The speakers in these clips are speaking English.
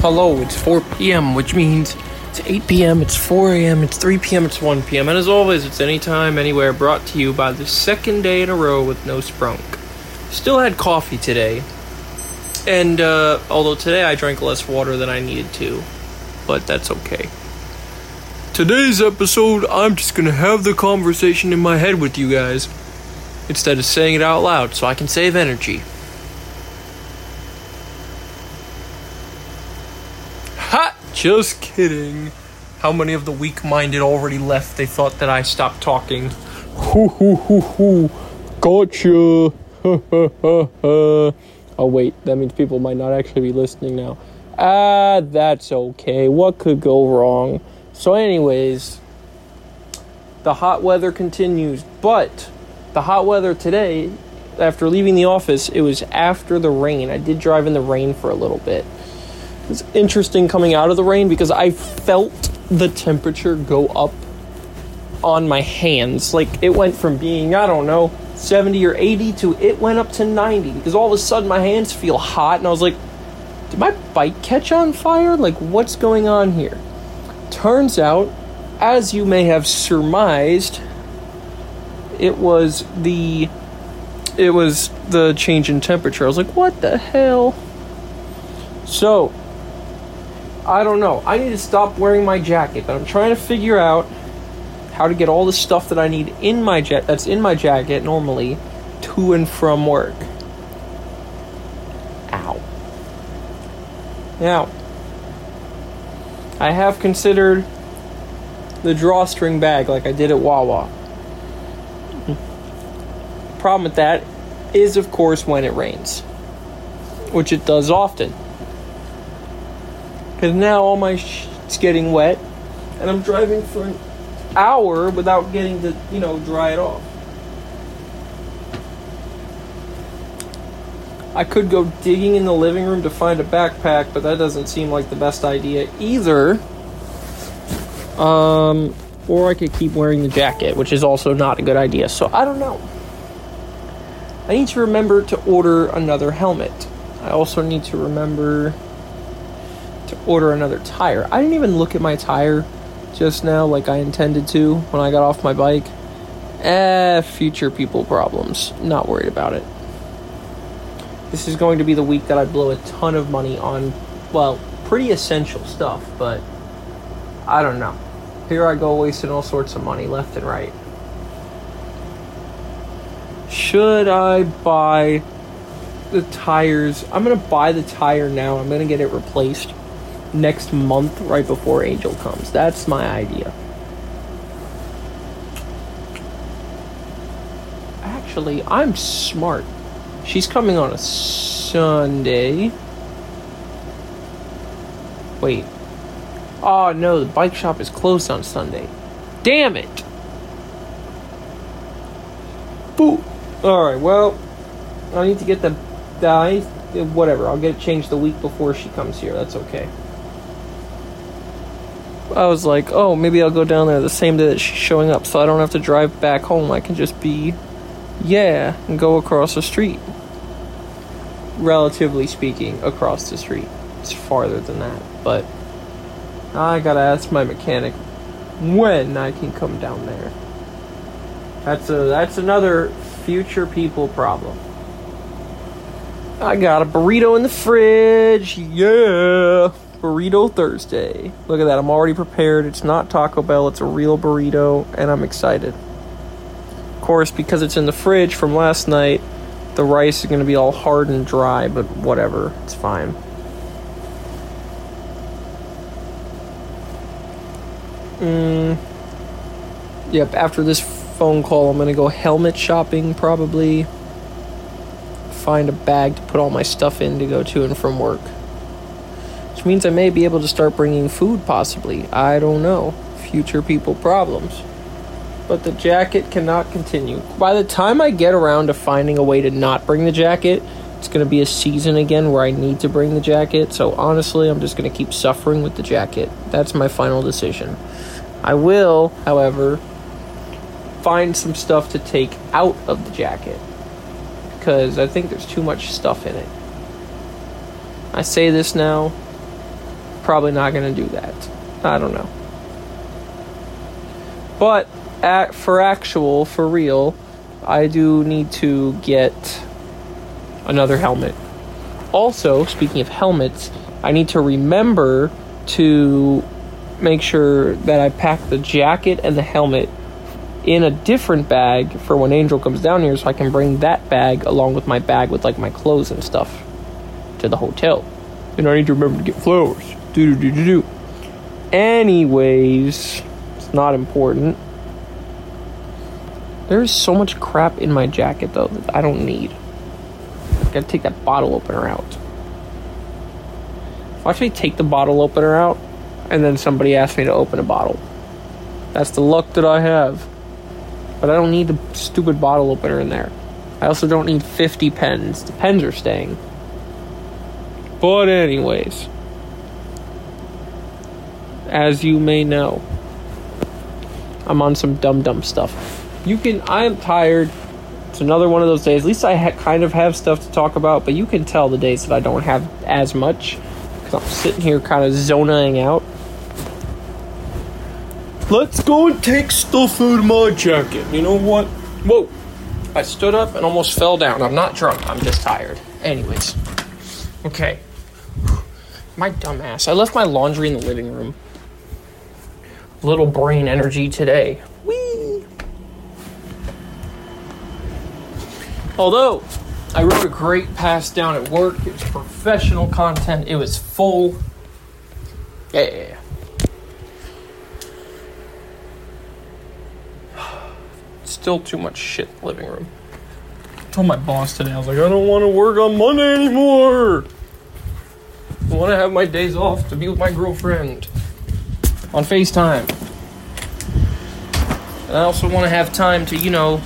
Hello, it's 4 p.m., which means it's 8 p.m., it's 4 a.m., it's 3 p.m., it's 1 p.m., and as always, it's anytime, anywhere brought to you by the second day in a row with no sprunk. Still had coffee today, and uh, although today I drank less water than I needed to, but that's okay. Today's episode, I'm just gonna have the conversation in my head with you guys instead of saying it out loud so I can save energy. Ha! Just kidding. How many of the weak minded already left? They thought that I stopped talking. Hoo hoo hoo hoo. Gotcha. oh, wait. That means people might not actually be listening now. Ah, that's okay. What could go wrong? So, anyways, the hot weather continues, but the hot weather today, after leaving the office, it was after the rain. I did drive in the rain for a little bit. It was interesting coming out of the rain because I felt the temperature go up on my hands. Like it went from being, I don't know, 70 or 80 to it went up to 90 because all of a sudden my hands feel hot and I was like, did my bike catch on fire? Like, what's going on here? Turns out, as you may have surmised, it was the it was the change in temperature. I was like, what the hell? So, I don't know. I need to stop wearing my jacket, but I'm trying to figure out how to get all the stuff that I need in my jet that's in my jacket normally to and from work. Ow. Now, I have considered the drawstring bag like I did at Wawa. Problem with that is, of course, when it rains, which it does often. Because now all my shit's getting wet, and I'm driving for an hour without getting to, you know, dry it off. I could go digging in the living room to find a backpack, but that doesn't seem like the best idea either. Um, or I could keep wearing the jacket, which is also not a good idea. So I don't know. I need to remember to order another helmet. I also need to remember to order another tire. I didn't even look at my tire just now like I intended to when I got off my bike. Eh, future people problems. Not worried about it. This is going to be the week that I blow a ton of money on, well, pretty essential stuff, but I don't know. Here I go wasting all sorts of money left and right. Should I buy the tires? I'm going to buy the tire now. I'm going to get it replaced next month right before Angel comes. That's my idea. Actually, I'm smart. She's coming on a Sunday. Wait. Oh no, the bike shop is closed on Sunday. Damn it! Boo! Alright, well, I need to get the dye. Whatever, I'll get it changed the week before she comes here. That's okay. I was like, oh, maybe I'll go down there the same day that she's showing up so I don't have to drive back home. I can just be, yeah, and go across the street. Relatively speaking, across the street. It's farther than that, but I gotta ask my mechanic when I can come down there. That's a that's another future people problem. I got a burrito in the fridge. Yeah. Burrito Thursday. Look at that. I'm already prepared. It's not Taco Bell, it's a real burrito, and I'm excited. Of course, because it's in the fridge from last night, the rice is going to be all hard and dry, but whatever. It's fine. Mm. Yep, after this phone call, I'm going to go helmet shopping probably. Find a bag to put all my stuff in to go to and from work. Which means I may be able to start bringing food possibly. I don't know. Future people problems. But the jacket cannot continue. By the time I get around to finding a way to not bring the jacket, it's going to be a season again where I need to bring the jacket. So honestly, I'm just going to keep suffering with the jacket. That's my final decision. I will, however, find some stuff to take out of the jacket because I think there's too much stuff in it. I say this now, probably not going to do that. I don't know. But at, for actual, for real, I do need to get another helmet. Also, speaking of helmets, I need to remember to make sure that I pack the jacket and the helmet in a different bag for when Angel comes down here so I can bring that bag along with my bag with like my clothes and stuff to the hotel. And I need to remember to get flowers. Do do do do. Anyways, it's not important. There's so much crap in my jacket though that I don't need. I gotta take that bottle opener out. Watch me take the bottle opener out and then somebody asks me to open a bottle. That's the luck that I have. But I don't need the stupid bottle opener in there. I also don't need 50 pens. The pens are staying. But, anyways, as you may know, I'm on some dumb dumb stuff. You can, I am tired. It's another one of those days. At least I ha- kind of have stuff to talk about, but you can tell the days that I don't have as much because I'm sitting here kind of zoning out. Let's go and take stuff out of my jacket. You know what? Whoa. I stood up and almost fell down. I'm not drunk, I'm just tired. Anyways. Okay. My dumbass. I left my laundry in the living room. Little brain energy today. Whee! Although, I wrote a great pass down at work. It was professional content. It was full. Yeah. Still too much shit in the living room. I told my boss today, I was like, I don't want to work on Monday anymore. I want to have my days off to be with my girlfriend on FaceTime. And I also want to have time to, you know,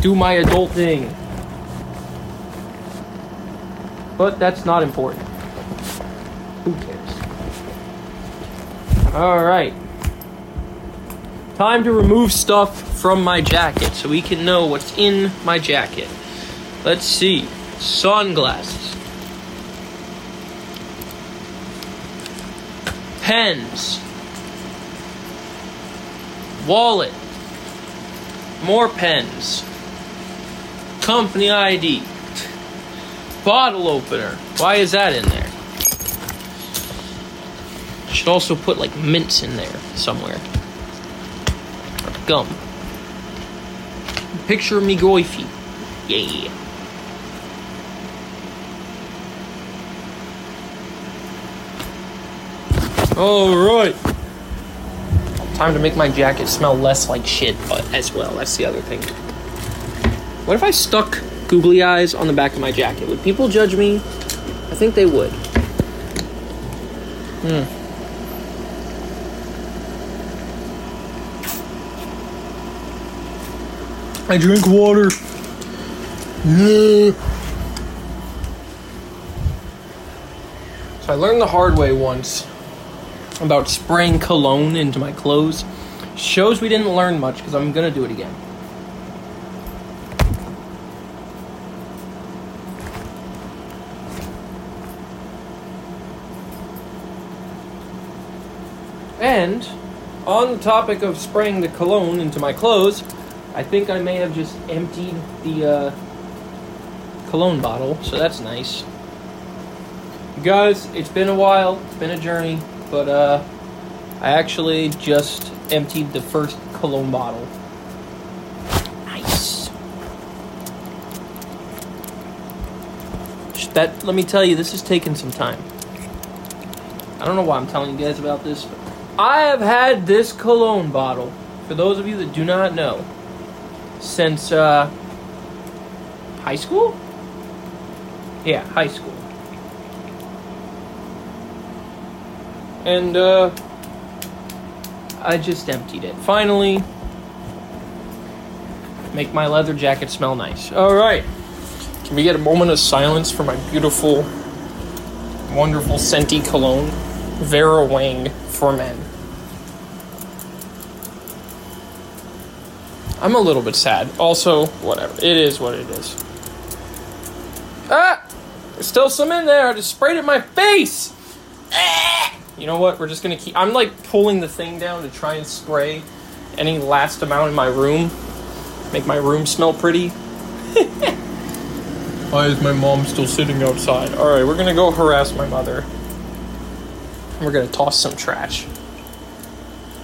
do my adult thing. But that's not important. Who cares? Alright. Time to remove stuff from my jacket so we can know what's in my jacket. Let's see. Sunglasses. Pens. Wallet. More pens. Company ID. Bottle opener. Why is that in there? Should also put like mints in there somewhere. Gum. Picture me goify. Yeah. Alright. Time to make my jacket smell less like shit, but as well. That's the other thing. What if I stuck googly eyes on the back of my jacket? Would people judge me? I think they would. Hmm. I drink water. Yeah. So I learned the hard way once about spraying cologne into my clothes. Shows we didn't learn much because I'm gonna do it again. And on the topic of spraying the cologne into my clothes, I think I may have just emptied the uh, cologne bottle, so that's nice. You guys, it's been a while, it's been a journey, but uh, I actually just emptied the first cologne bottle. Nice. That let me tell you, this is taking some time. I don't know why I'm telling you guys about this. I have had this cologne bottle, for those of you that do not know, since uh, high school? Yeah, high school. And uh, I just emptied it. Finally, make my leather jacket smell nice. All right. Can we get a moment of silence for my beautiful, wonderful scenty cologne, Vera Wang for men? I'm a little bit sad. Also, whatever. It is what it is. Ah! There's still some in there. I just sprayed it in my face. Ah! You know what? We're just gonna keep. I'm like pulling the thing down to try and spray any last amount in my room, make my room smell pretty. Why is my mom still sitting outside? All right, we're gonna go harass my mother. We're gonna toss some trash.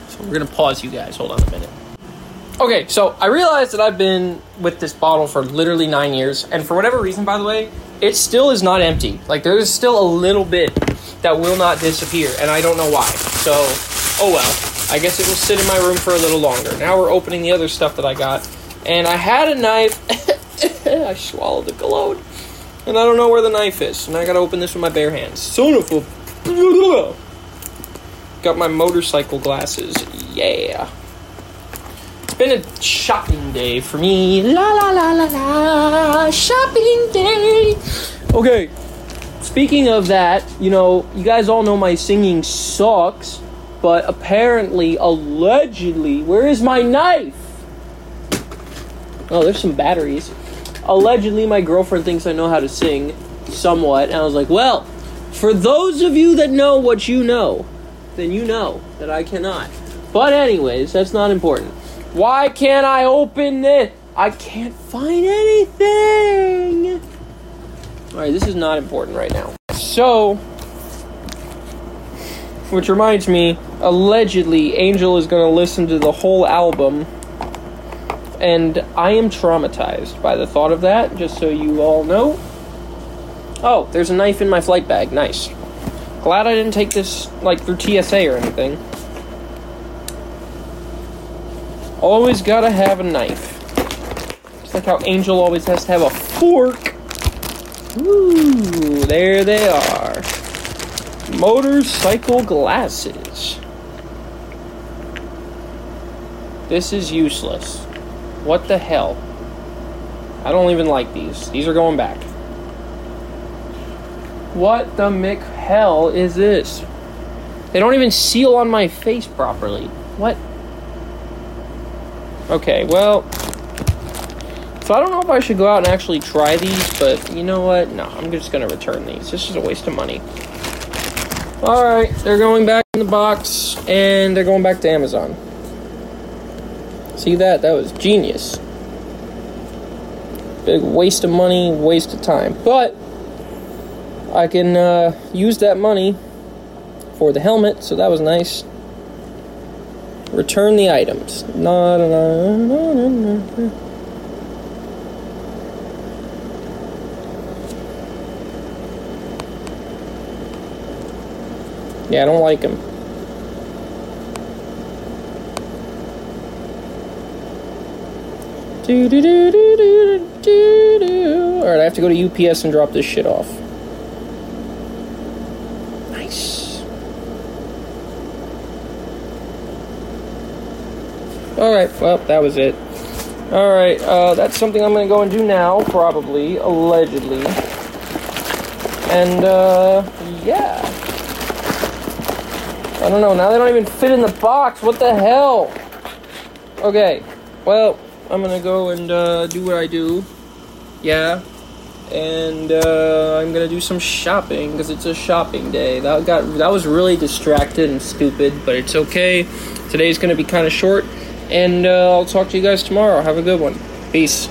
So we're gonna pause you guys. Hold on a minute. Okay, so I realized that I've been with this bottle for literally nine years, and for whatever reason, by the way, it still is not empty. Like there's still a little bit that will not disappear, and I don't know why. So, oh well. I guess it will sit in my room for a little longer. Now we're opening the other stuff that I got, and I had a knife. I swallowed the cologne, and I don't know where the knife is, and I gotta open this with my bare hands. Son of a. Got my motorcycle glasses. Yeah. It's been a shopping day for me. La la la la la. Shopping day. Okay. Speaking of that, you know, you guys all know my singing sucks, but apparently, allegedly, where is my knife? Oh, there's some batteries. Allegedly, my girlfriend thinks I know how to sing somewhat, and I was like, well, for those of you that know what you know, then you know that I cannot. But, anyways, that's not important. Why can't I open this? I can't find anything. Alright, this is not important right now. So, which reminds me, allegedly, Angel is going to listen to the whole album. And I am traumatized by the thought of that, just so you all know. Oh, there's a knife in my flight bag. Nice. Glad I didn't take this, like, through TSA or anything. Always gotta have a knife. Just like how Angel always has to have a fork. Ooh, there they are. Motorcycle glasses. This is useless. What the hell? I don't even like these. These are going back. What the mick hell is this? They don't even seal on my face properly. What? Okay, well. So I don't know if I should go out and actually try these, but you know what? No, I'm just gonna return these. This is a waste of money. Alright, they're going back in the box, and they're going back to Amazon. See that? That was genius. Big waste of money, waste of time. But I can uh, use that money for the helmet, so that was nice. Return the items. Na, na, na, na, na, na. Yeah, I don't like him. Do, do, do, do, do, do, do. Alright, I have to go to UPS and drop this shit off. Nice. Alright, well, that was it. Alright, uh, that's something I'm gonna go and do now, probably, allegedly. And, uh, yeah. I don't know, now they don't even fit in the box, what the hell? Okay, well, I'm gonna go and uh, do what I do. Yeah. And uh, I'm gonna do some shopping because it's a shopping day. That got that was really distracted and stupid, but it's okay. Today's gonna be kind of short, and uh, I'll talk to you guys tomorrow. Have a good one. Peace.